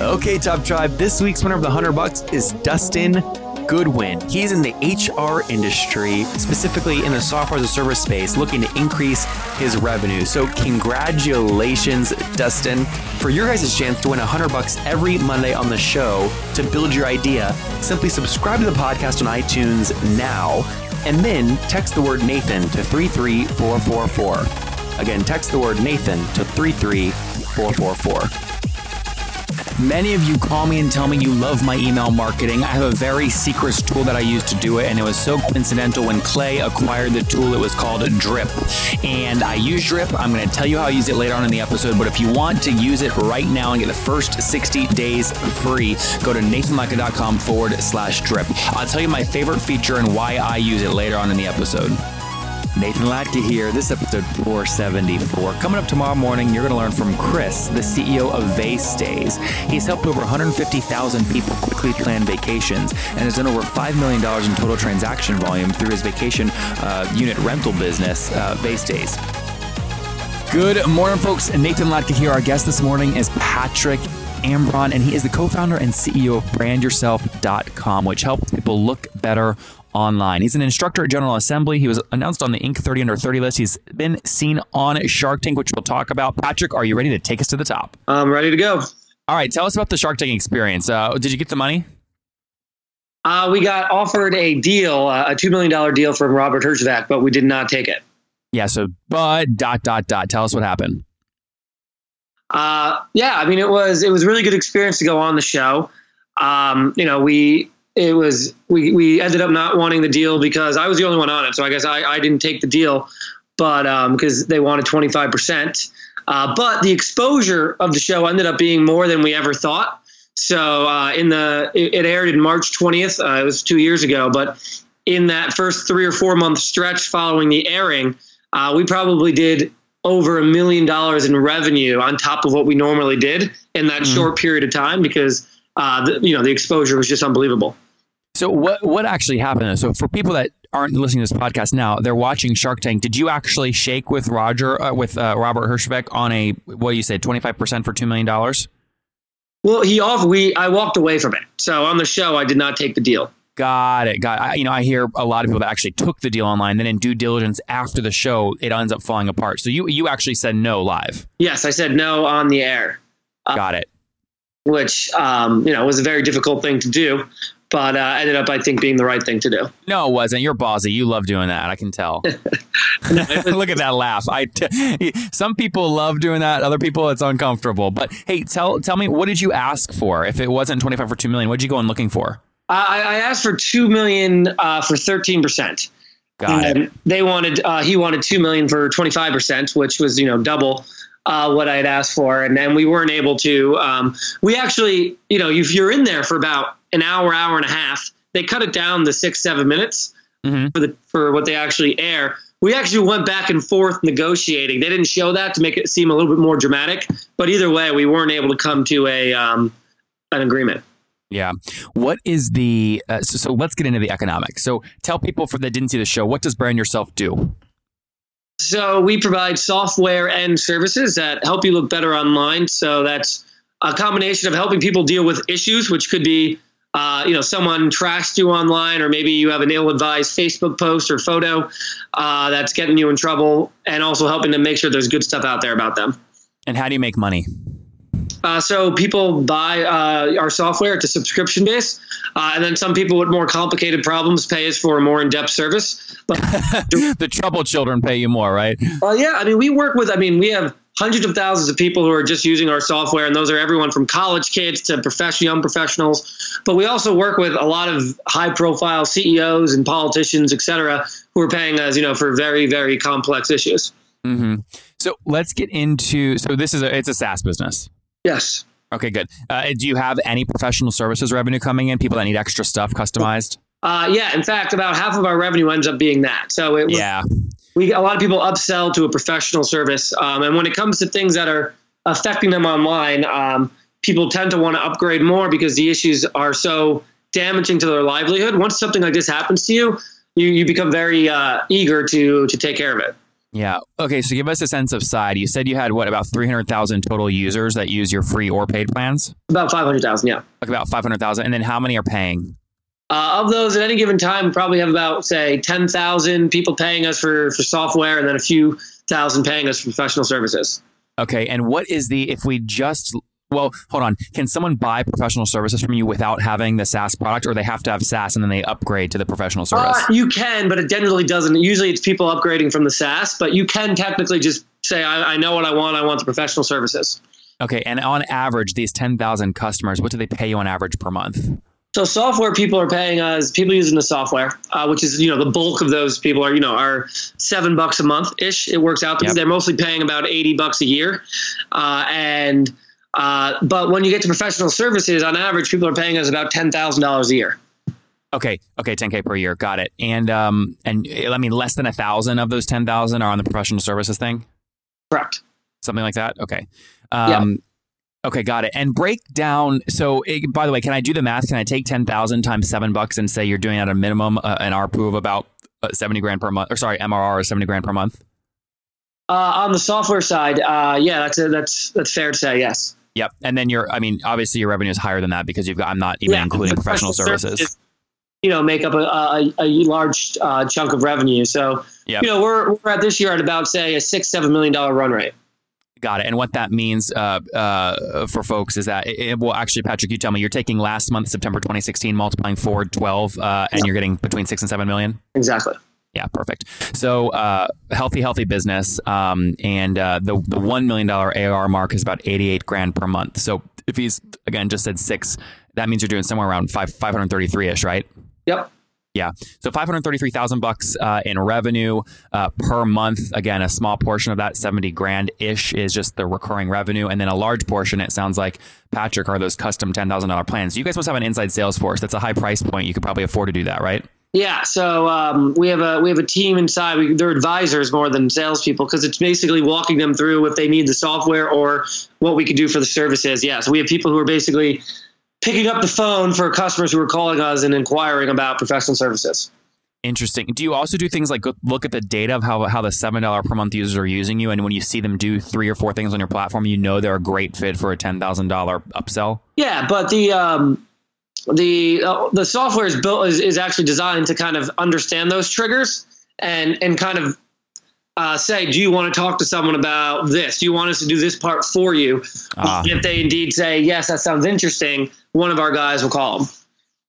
Okay, Top Tribe, this week's winner of the 100 bucks is Dustin Goodwin. He's in the HR industry, specifically in the software as a service space, looking to increase his revenue. So, congratulations, Dustin. For your guys' chance to win 100 bucks every Monday on the show to build your idea, simply subscribe to the podcast on iTunes now and then text the word Nathan to 33444. Again, text the word Nathan to 33444. Many of you call me and tell me you love my email marketing. I have a very secret tool that I use to do it, and it was so coincidental when Clay acquired the tool. It was called Drip, and I use Drip. I'm going to tell you how I use it later on in the episode. But if you want to use it right now and get the first 60 days free, go to nathanlatka.com forward slash drip. I'll tell you my favorite feature and why I use it later on in the episode. Nathan Latka here. This episode 474. Coming up tomorrow morning, you're going to learn from Chris, the CEO of Vaystays. He's helped over 150,000 people quickly plan vacations and has done over $5 million in total transaction volume through his vacation uh, unit rental business, uh, Vaystays. Good morning, folks. Nathan Latka here. Our guest this morning is Patrick Ambron, and he is the co founder and CEO of brandyourself.com, which helps people look better online. He's an instructor at General Assembly. He was announced on the Inc. 30 Under 30 list. He's been seen on Shark Tank, which we'll talk about. Patrick, are you ready to take us to the top? I'm ready to go. All right, tell us about the Shark Tank experience. Uh, did you get the money? Uh, we got offered a deal, uh, a $2 million deal from Robert Herjavec, but we did not take it. Yeah, so, but dot, dot, dot. Tell us what happened. Uh, yeah, I mean, it was it was a really good experience to go on the show. Um, you know, we it was we we ended up not wanting the deal because I was the only one on it, so I guess I, I didn't take the deal, but because um, they wanted twenty five percent. Uh, but the exposure of the show ended up being more than we ever thought. So uh, in the it, it, aired in March twentieth. Uh, it was two years ago, but in that first three or four month stretch following the airing, uh, we probably did over a million dollars in revenue on top of what we normally did in that mm-hmm. short period of time because uh, the, you know the exposure was just unbelievable. So what what actually happened? So for people that aren't listening to this podcast now, they're watching Shark Tank. Did you actually shake with Roger uh, with uh, Robert Herjavec on a what do you say twenty five percent for two million dollars? Well, he off we I walked away from it. So on the show, I did not take the deal. Got it. Got. I, you know, I hear a lot of people that actually took the deal online. Then in due diligence after the show, it ends up falling apart. So you you actually said no live. Yes, I said no on the air. Uh, Got it. Which um, you know was a very difficult thing to do, but uh, ended up I think being the right thing to do. No, it wasn't. You're ballsy. You love doing that. I can tell. Look at that laugh. I t- some people love doing that. Other people it's uncomfortable. But hey, tell tell me what did you ask for? If it wasn't 25 for 2 million, what did you go in looking for? I, I asked for two million uh, for thirteen percent. Got it. They wanted uh, he wanted two million for twenty five percent, which was you know double uh, what I had asked for, and then we weren't able to. Um, we actually, you know, if you're in there for about an hour, hour and a half, they cut it down to six, seven minutes mm-hmm. for the for what they actually air. We actually went back and forth negotiating. They didn't show that to make it seem a little bit more dramatic, but either way, we weren't able to come to a um, an agreement. Yeah. What is the uh, so, so let's get into the economics. So tell people for that didn't see the show, what does Brand Yourself do? So we provide software and services that help you look better online. So that's a combination of helping people deal with issues, which could be, uh, you know, someone trashed you online, or maybe you have an ill-advised Facebook post or photo uh, that's getting you in trouble, and also helping to make sure there's good stuff out there about them. And how do you make money? Uh, so people buy uh, our software. It's a subscription base, uh, and then some people with more complicated problems pay us for a more in-depth service. But the troubled children pay you more, right? Well, yeah. I mean, we work with. I mean, we have hundreds of thousands of people who are just using our software, and those are everyone from college kids to professional young professionals. But we also work with a lot of high-profile CEOs and politicians, et cetera, who are paying us, you know, for very, very complex issues. Mm-hmm. So let's get into. So this is a it's a SaaS business. Yes. Okay, good. Uh, do you have any professional services revenue coming in? People that need extra stuff customized? Uh, yeah, in fact, about half of our revenue ends up being that. So it, Yeah. we a lot of people upsell to a professional service, um, and when it comes to things that are affecting them online, um, people tend to want to upgrade more because the issues are so damaging to their livelihood. Once something like this happens to you, you, you become very uh, eager to to take care of it. Yeah. Okay, so give us a sense of side. You said you had what about 300,000 total users that use your free or paid plans? About five hundred thousand, yeah. Like about 500,000 and then how many are paying? Uh, of those, at any given time, we probably have about say ten thousand people paying us for for software, and then a few thousand paying us for professional services. Okay, and what is the if we just well, hold on. Can someone buy professional services from you without having the SaaS product, or they have to have SaaS and then they upgrade to the professional service? Uh, you can, but it generally doesn't. Usually, it's people upgrading from the SaaS, but you can technically just say, I, I know what I want. I want the professional services. okay, and on average, these 10,000 customers, what do they pay you on average per month? So software people are paying us people using the software, uh, which is you know the bulk of those people are you know are seven bucks a month ish. It works out to Yep. they're mostly paying about eighty bucks a year, uh, and uh, but when you get to professional services, on average, people are paying us about ten thousand dollars a year. Okay, okay, 10k per year, got it. And um, and I mean, less than a thousand of those 10,000 are on the professional services thing, Correct. something like that. Okay, um, okay, got it. And break down. So, it, by the way, can I do the math? Can I take 10,000 times seven bucks and say you're doing at a minimum uh, an ARPU of about uh, 70 grand per month, or sorry, MRR is 70 grand per month? Uh, on the software side, uh, yeah, that's a, that's that's fair to say. Yes. Yep. And then your, I mean, obviously your revenue is higher than that because you've got, I'm not even including the professional services. You know, make up a, a, a large uh, chunk of revenue. So Yep. you know, we're we're at this year at about say a six seven million dollar run rate. Got it. And what that means uh, uh, for folks is that, it, it- well, actually, Patrick, you tell me, you're taking last month, September 2016, multiplying forward 12, uh, and you're getting between six and seven million. Exactly. Yeah, perfect. So, uh, healthy, healthy business, um, and uh, the the one million dollar AR mark is about eighty eight grand per month. So, if he's again just said six, that means you're doing somewhere around five five hundred thirty three ish, right? Yep. Yeah. So five hundred thirty-three thousand bucks uh, in revenue uh, per month. Again, a small portion of that seventy grand ish is just the recurring revenue, and then a large portion, it sounds like Patrick, are those custom ten thousand dollar plans. You guys must have an inside sales force. That's a high price point. You could probably afford to do that, right? Yeah, so um, we have a we have a team inside. We, they're advisors more than salespeople because it's basically walking them through if they need the software or what we could do for the services. Yeah, so we have people who are basically picking up the phone for customers who are calling us and inquiring about professional services. Interesting. Do you also do things like look at the data of how how the seven dollar per month users are using you, and when you see them do three or four things on your platform, you know they're a great fit for a ten thousand dollar upsell? Yeah, but the um, the uh, the software is built is, is actually designed to kind of understand those triggers and and kind of uh, say, do you want to talk to someone about this? Do you want us to do this part for you? Ah. if they indeed say yes, that sounds interesting, one of our guys will call them.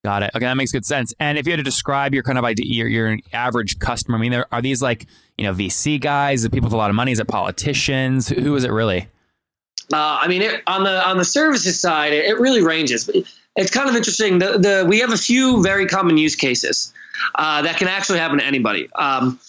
Got it. Okay, that makes good sense. And if you had to describe your kind of idea, your, your average customer, I mean, there, are these like you know VC guys, it people with a lot of money, is it politicians? Who, who is it really? Uh, I mean, it, on the on the services side, it, it really ranges. It's kind of interesting. The, the we have a few very common use cases uh, that can actually happen to anybody. Um,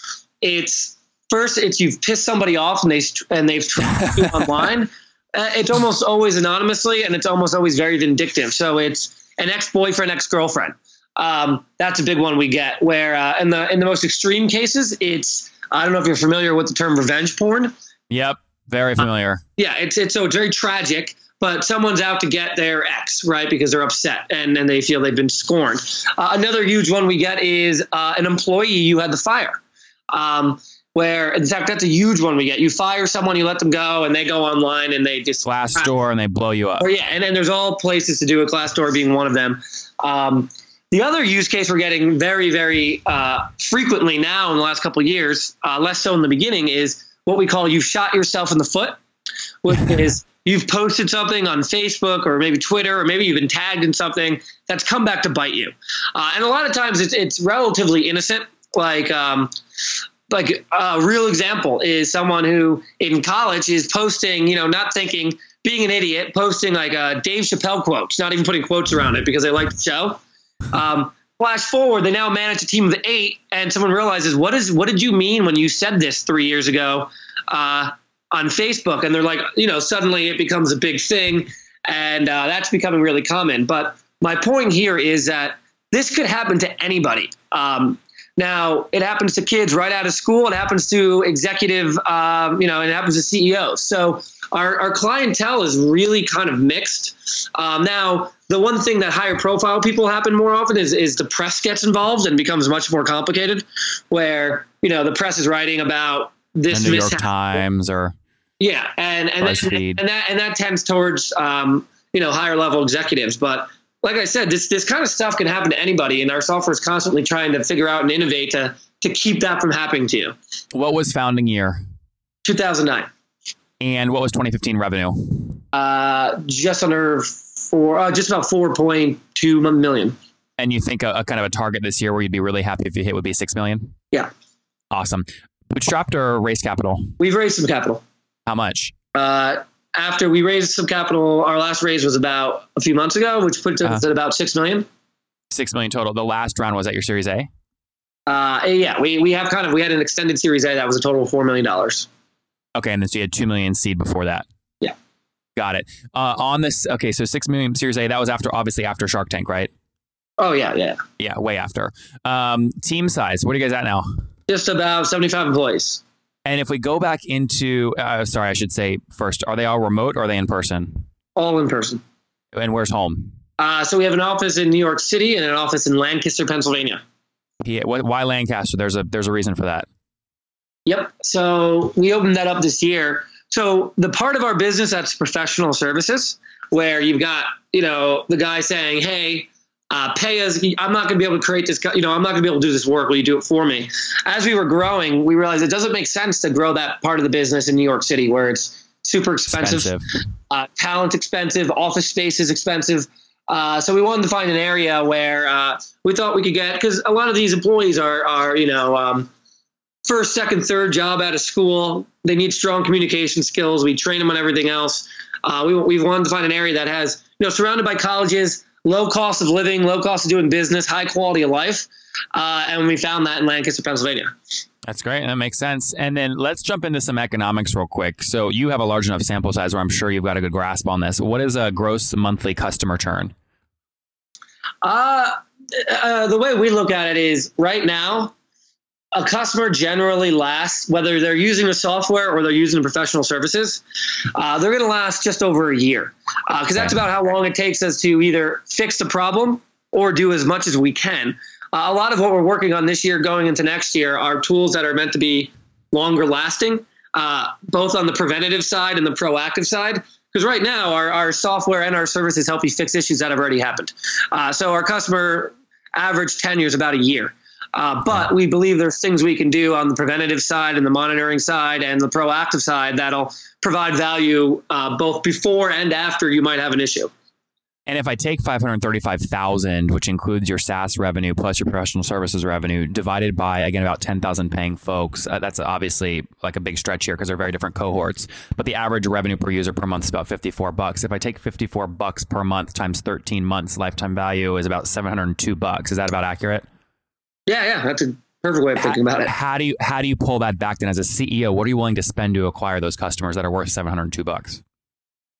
it's first, it's you've pissed somebody off and they and they've tracked you online. Uh, it's almost always anonymously, and it's almost always very vindictive. So it's an ex-boyfriend, ex-girlfriend. Um, that's a big one we get. Where uh, in the in the most extreme cases, it's I don't know if you're familiar with the term revenge porn. Yep, very familiar. Yeah, it's it's so it's very tragic. But someone's out to get their ex, right? Because they're upset and, and they feel they've been scorned. Uh, another huge one we get is uh, an employee you had to fire. Um, where in fact that's a huge one we get. You fire someone, you let them go, and they go online and they just Glass door, and they blow you up. or yeah, and then there's all places to do it. Glassdoor being one of them. Um, the other use case we're getting very, very uh, frequently now in the last couple of years, uh, less so in the beginning, is what we call you've shot yourself in the foot, which is you've posted something on Facebook or maybe Twitter or maybe you've been tagged in something that's come back to bite you. Uh, and a lot of times it's, it's relatively innocent. Like, um, like a real example is someone who in college is posting, you know, not thinking, being an idiot, posting like a Dave Chappelle quotes, not even putting quotes around it because they like the show. Um, flash forward, they now manage a team of eight, and someone realizes what is what did you mean when you said this three years ago uh, on Facebook? And they're like, you know, suddenly it becomes a big thing, and uh, that's becoming really common. But my point here is that this could happen to anybody. Um, now, it happens to kids right out of school. It happens to executive, um, you know, it happens to CEOs. So our, our clientele is really kind of mixed. Um, now, the one thing that higher profile people happen more often is, is the press gets involved and becomes much more complicated, where, you know, the press is writing about this The New York. Times or Yeah, and and, that, and that and that tends towards um, you know higher level executives. But like I said, this this kind of stuff can happen to anybody, and our software is constantly trying to figure out and innovate to to keep that from happening to you. what was founding year 2009, and what was 2015 revenue? uh, just under four, uh, just about 4.2 million. And you think a, a kind of a target this year where you'd be really happy if you hit would be six million? Yeah. Awesome. Bootstrapped or raised capital? We've raised some capital. How much? Uh, after we raised some capital, our last raise was about a few months ago, which puts us Uh-huh. at about six million. Six million total. The last round was at your Series A. Uh, yeah, we, we have kind of we had an extended Series A that was a total of four million dollars. Okay, and then so you had two million seed before that. Yeah. Got it. Uh, on this, okay, so six million Series A. That was after, obviously after Shark Tank, right? Oh yeah, yeah. Yeah, way after. Um, team size. What are you guys at now? Just about 75 employees. And if we go back into, uh, sorry, I should say first, are they all remote or are they in person? all in person. And where's home? Uh, so we have an office in New York City and an office in Lancaster, Pennsylvania. Yeah, wh- why Lancaster? There's a there's a reason for that. Yep. So we opened that up this year. So the part of our business that's professional services, where you've got you know the guy saying, "Hey, uh, pay us. I'm not going to be able to create this. You know, I'm not going to be able to do this work. Will you do it for me?" As we were growing, we realized it doesn't make sense to grow that part of the business in New York City, where it's super expensive. uh, talent expensive, office space is expensive. Uh, so we wanted to find an area where uh, we thought we could get because a lot of these employees are are you know um, first, second, third job out of school. They need strong communication skills. We train them on everything else. Uh, we we wanted to find an area that has you know surrounded by colleges, low cost of living, low cost of doing business, high quality of life, uh, and we found that in Lancaster, Pennsylvania. That's great. That makes sense. And then let's jump into some economics real quick. So you have a large enough sample size where I'm sure you've got a good grasp on this. What is a gross monthly customer churn? Uh, uh, the way we look at it is right now, a customer generally lasts, whether they're using the software or they're using the professional services, uh, they're going to last just over a year. Because that's about how long it takes us to either fix the problem or do as much as we can. Uh, a lot of what we're working on this year going into next year are tools that are meant to be longer lasting, uh, both on the preventative side and the proactive side. Because right now, our, our software and our services help you fix issues that have already happened. Uh, so our customer average tenure is about a year. Uh, but we believe there's things we can do on the preventative side and the monitoring side and the proactive side that'll provide value uh, both before and after you might have an issue. And if I take 535,000, which includes your SaaS revenue plus your professional services revenue, divided by again about 10,000 paying folks, uh, that's obviously like a big stretch here because they're very different cohorts. But the average revenue per user per month is about 54 bucks. If I take 54 bucks per month times 13 months, lifetime value is about 702 bucks. Is that about accurate? Yeah, yeah, that's a perfect way of thinking about it. How do you how do you pull that back then as a CEO? What are you willing to spend to acquire those customers that are worth 702 bucks?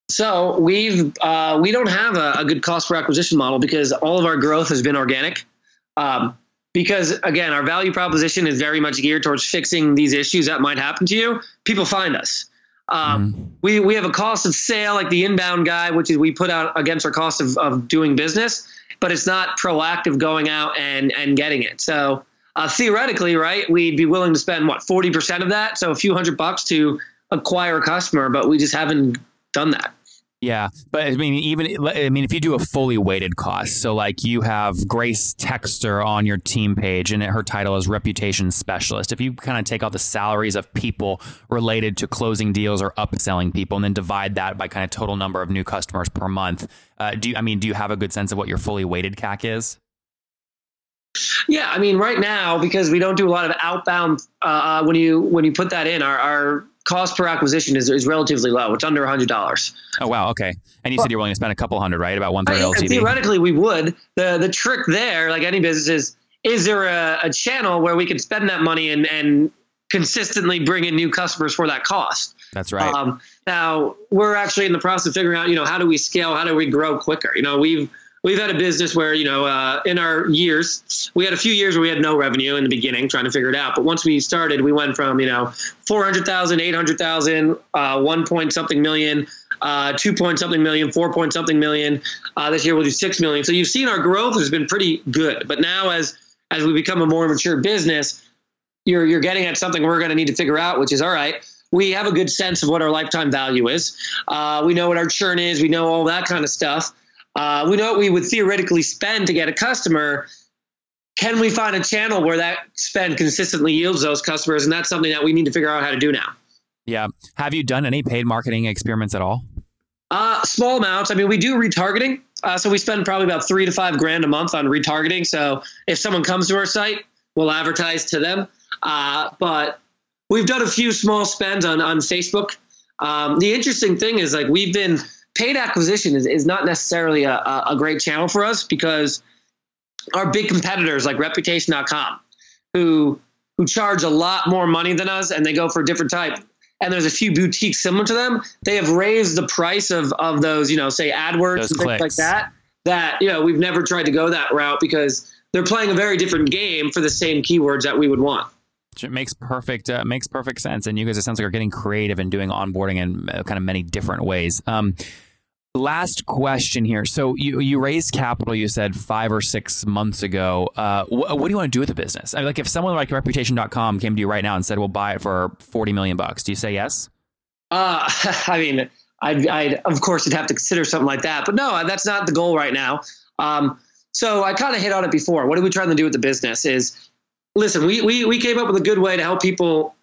So we've uh, we don't have a, a good cost per acquisition model because all of our growth has been organic. Um, because again, our value proposition is very much geared towards fixing these issues that might happen to you. People find us. Um, We we have a cost of sale like the inbound guy, which is we put out against our cost of, of doing business, but it's not proactive going out and and getting it. So uh, theoretically, right, we'd be willing to spend what forty percent of that, so a few hundred bucks to acquire a customer, but we just haven't done that. Yeah, but I mean, even I mean, if you do a fully weighted cost, so like you have Grace Texter on your team page, and her title is reputation specialist. If you kind of take out the salaries of people related to closing deals or upselling people, and then divide that by kind of total number of new customers per month, uh, do you? I mean, do you have a good sense of what your fully weighted CAC is? Yeah, I mean, right now because we don't do a lot of outbound. Uh, when you when you put that in, our, our cost per acquisition is, is relatively low. It's under hundred dollars. Oh wow, okay. And you said you're willing to spend a couple hundred, right? About one third LTV. Theoretically, we would. the The trick there, like any business, is is there a, a channel where we can spend that money and and consistently bring in new customers for that cost? That's right. Um, now we're actually in the process of figuring out, you know, how do we scale? How do we grow quicker? You know, we've we've had a business where, you know, uh, in our years, we had a few years where we had no revenue in the beginning, trying to figure it out. But once we started, we went from, you know, 400,000, 800,000, uh, one point something million, uh, two point something million, four point something million. Uh, this year we'll do six million. So you've seen our growth has been pretty good. But now as as we become a more mature business, you're you're getting at something we're going to need to figure out, which is all right. We have a good sense of what our lifetime value is. Uh, we know what our churn is. We know all that kind of stuff. Uh, we know what we would theoretically spend to get a customer. Can we find a channel where that spend consistently yields those customers? And that's something that we need to figure out how to do now. Yeah. Have you done any paid marketing experiments at all? Uh, small amounts. I mean, we do retargeting. Uh, so we spend probably about three to five grand a month on retargeting. So if someone comes to our site, we'll advertise to them. Uh, but we've done a few small spends on on Facebook. Um, the interesting thing is like we've been paid acquisition is, is not necessarily a, a great channel for us because our big competitors like reputation.com who who charge a lot more money than us and they go for a different type and there's a few boutiques similar to them they have raised the price of of those you know say adwords Those and things like that that you know we've never tried to go that route because they're playing a very different game for the same keywords that we would want It makes perfect uh, makes perfect sense, and you guys it sounds like are getting creative and doing onboarding in uh, kind of many different ways. Um, last question here. So you you raised capital, you said five or six months ago. Uh, wh- what do you want to do with the business? I mean, like if someone like Reputation.com came to you right now and said, "We'll buy it for forty million bucks," do you say yes? Uh, I mean, I'd, I'd, of course, you'd have to consider something like that, but no, that's not the goal right now. Um, so I kind of hit on it before. What are we trying to do with the business? Is listen, we, we we came up with a good way to help people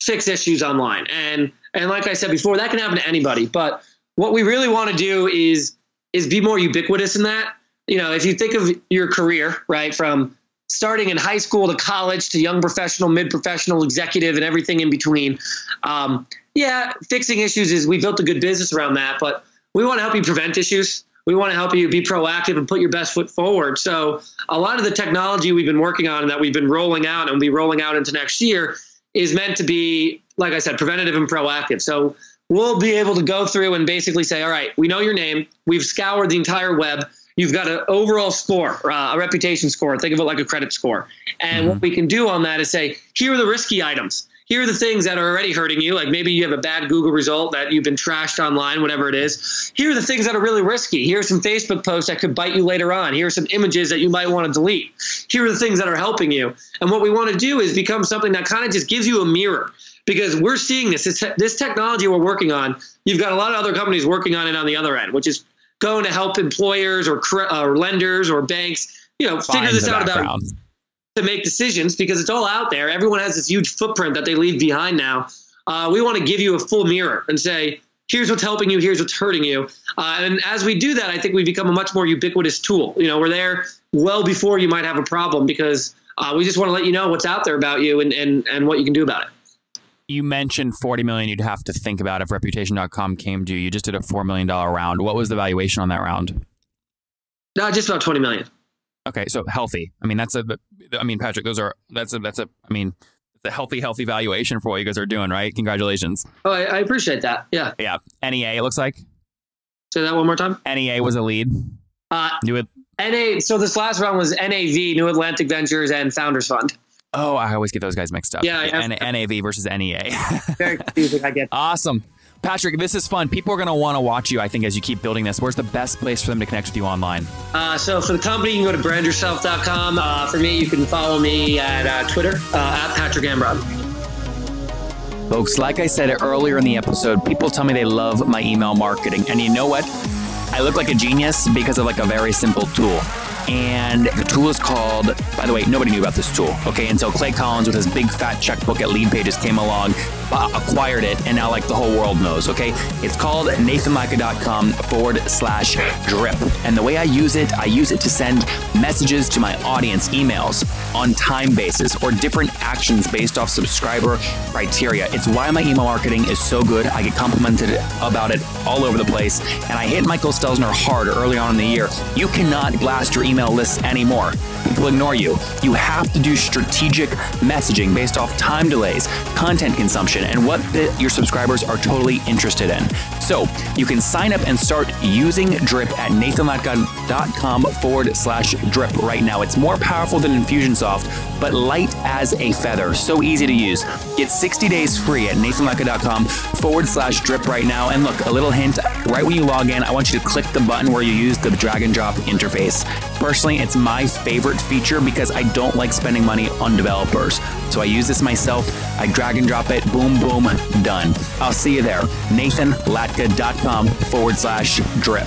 fix issues online, and and like I said before, that can happen to anybody. But what we really want to do is is be more ubiquitous in that. You know, if you think of your career, right, from starting in high school to college to young professional, mid professional, executive, and everything in between. Um, yeah, fixing issues is we built a good business around that, but we want to help you prevent issues. We want to help you be proactive and put your best foot forward. So a lot of the technology we've been working on and that we've been rolling out and will be rolling out into next year is meant to be, like I said, preventative and proactive. So we'll be able to go through and basically say, all right, we know your name. We've scoured the entire web. You've got an overall score, uh, a reputation score. Think of it like a credit score. And what we can do on that is say, here are the risky items. Here are the things that are already hurting you. Like maybe you have a bad Google result that you've been trashed online, whatever it is. Here are the things that are really risky. Here are some Facebook posts that could bite you later on. Here are some images that you might want to delete. Here are the things that are helping you. And what we want to do is become something that kind of just gives you a mirror because we're seeing this. This, this technology we're working on, you've got a lot of other companies working on it on the other end, which is going to help employers or, or uh, lenders or banks, you know, figure this out about background. To make decisions because it's all out there. Everyone has this huge footprint that they leave behind now. Uh, we want to give you a full mirror and say, here's what's helping you, here's what's hurting you. Uh, and as we do that, I think we become a much more ubiquitous tool. You know, we're there well before you might have a problem because uh, we just want to let you know what's out there about you and, and, and what you can do about it. You mentioned 40 million you'd have to think about if reputation.com came to you. You just did a 4 million dollar round. What was the valuation on that round? No, just about 20 million. Okay, so healthy. I mean, that's a I mean, Patrick, those are that's a that's a I mean, it's a healthy healthy valuation for what you guys are doing, right? Congratulations. Oh, I, I appreciate that. Yeah. Yeah. NEA it looks like. Say that one more time. NEA was a lead. Uh, Knew it NA. So this last round was NAV, New Atlantic Ventures, and Founders Fund. Oh, I always get those guys mixed up. Yeah, yeah. N- NAV versus NEA. Very confusing. I get. awesome. Patrick, this is fun. People are going to want to watch you, I think, as you keep building this. Where's the best place for them to connect with you online? Uh, so for the company, you can go to brandyourself.com. Uh, for me, you can follow me at uh, Twitter uh, at Patrick Ambron. Folks, like I said earlier in the episode, people tell me they love my email marketing. And you know what? I look like a genius because of like a very simple tool. And the tool is called, by the way, nobody knew about this tool, okay? Until Clay Collins with his big fat checkbook at Lead Pages came along, acquired it, and now like the whole world knows, okay? It's called nathanlatka.com forward slash drip. And the way I use it, I use it to send messages to my audience, emails on time basis, or different actions based off subscriber criteria. It's why my email marketing is so good. I get complimented about it all over the place. And I hit Michael Stelzner hard early on in the year. You cannot blast your email lists anymore. People ignore you. You have to do strategic messaging based off time delays, content consumption, and what the, your subscribers are totally interested in. So you can sign up and start using Drip at nathanlatka.com forward slash drip right now. It's more powerful than Infusionsoft, but light as a feather. So easy to use. Get 60 days free at nathanlatka.com forward slash drip right now. And look, a little hint right when you log in, I want you to click the button where you use the drag and drop interface. Personally, it's my favorite feature because I don't like spending money on developers. So I use this myself. I drag and drop it, boom, boom, done. I'll see you there. NathanLatka.com forward slash drip.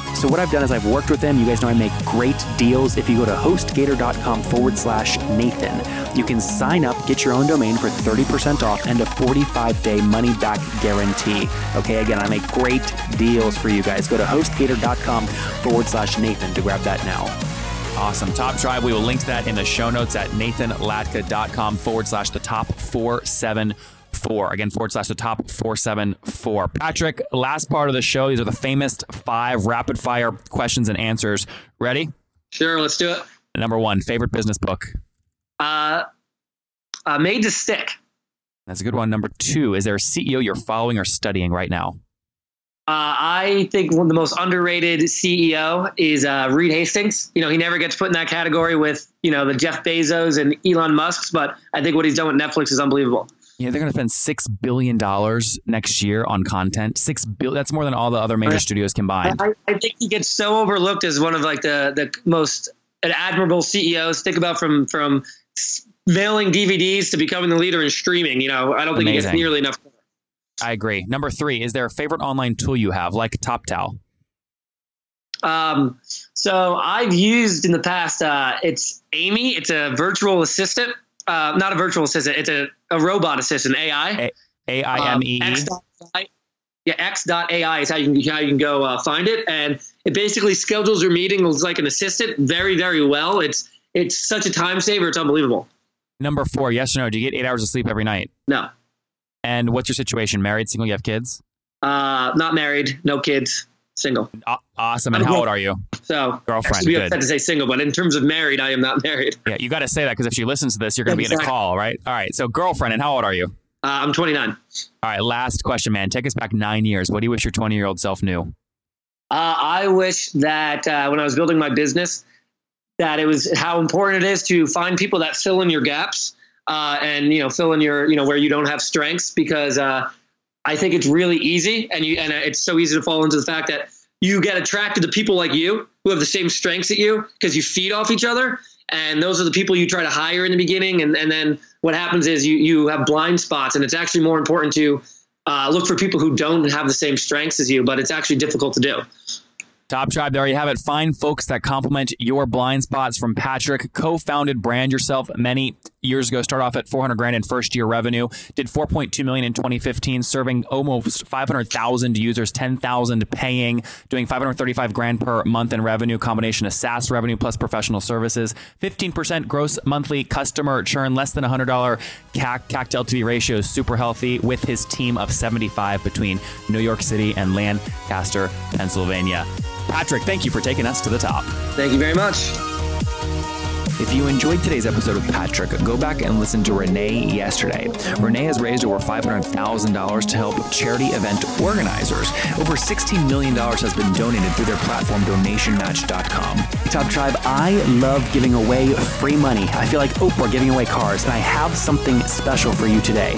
So what I've done is I've worked with them. You guys know I make great deals. If you go to hostgator.com forward slash Nathan, you can sign up, get your own domain for 30% off and a 45 day money back guarantee. Okay, again, I make great deals for you guys. Go to hostgator.com forward slash Nathan to grab that now. Awesome. Top Tribe, we will link that in the show notes at nathanlatka.com forward slash the top four seven four. Again, forward slash the top four seven four. Patrick, last part of the show. These are the famous five rapid fire questions and answers. Ready? Sure, let's do it. Number one, favorite business book. Uh, uh, made to stick. That's a good one. Number two, is there a CEO you're following or studying right now? Uh, I think one of the most underrated CEO is uh, Reed Hastings. You know, he never gets put in that category with you know the Jeff Bezos and Elon Musk's, but I think what he's done with Netflix is unbelievable. Yeah, they're going to spend six billion dollars next year on content. Six billion. That's more than all the other major studios combined. I, I think he gets so overlooked as one of like the the most admirable CEOs. Think about from from mailing DVDs to becoming the leader in streaming. You know, I don't think Amazing. he gets nearly enough. I agree. Number three, is there a favorite online tool you have, like TopTal? Um, so I've used in the past. Uh, it's Amy. It's a virtual assistant. Uh, not a virtual assistant. It's a, a robot assistant. AI. A I M E Um. Yeah, X.ai is how you can how you can go uh, find it, and it basically schedules your meetings like an assistant very very well. It's it's such a time saver. It's unbelievable. Number four, yes or no? Do you get eight hours of sleep every night? No, And what's your situation? Married, single? You have kids? uh, not married, no kids, single. Awesome. And how old are you? So Girlfriend, be upset to say single, but in terms of married, I am not married. Yeah, you got to say that because if she listens to this, you're going to be in a call, right? All right. So, girlfriend, and how old are you? Uh, I'm 29. All right. Last question, man. Take us back nine years. What do you wish your 20 year old self knew? Uh, I wish that uh, when I was building my business, that it was how important it is to find people that fill in your gaps uh, and you know fill in your you know where you don't have strengths because uh, I think it's really easy and you and it's so easy to fall into the fact that you get attracted to people like you who have the same strengths that you because you feed off each other and those are the people you try to hire in the beginning and, and then what happens is you you have blind spots and it's actually more important to uh, look for people who don't have the same strengths as you but it's actually difficult to do Top Tribe, there you have it. Find folks that complement your blind spots from Patrick. Co-founded Brand Yourself many years ago. Started off at 400 grand in first year revenue. Did 4.2 million in 2015, serving almost 500,000 users, 10,000 paying, doing 535 grand per month in revenue. Combination of SaaS revenue plus professional services. 15% gross monthly customer churn, less than $100 CAC, CAC to LTV ratio is super healthy with his team of 75 between New York City and Lancaster, Pennsylvania. Patrick, thank you for taking us to the top. thank you very much If you enjoyed today's episode of Patrick, go back and listen to Renee yesterday. Renee has raised over $500,000 to help charity event organizers. Over $16 million has been donated through their platform, donationmatch.com. Top Tribe, I love giving away free money. I feel like Oprah giving away cars, and I have something special for you today.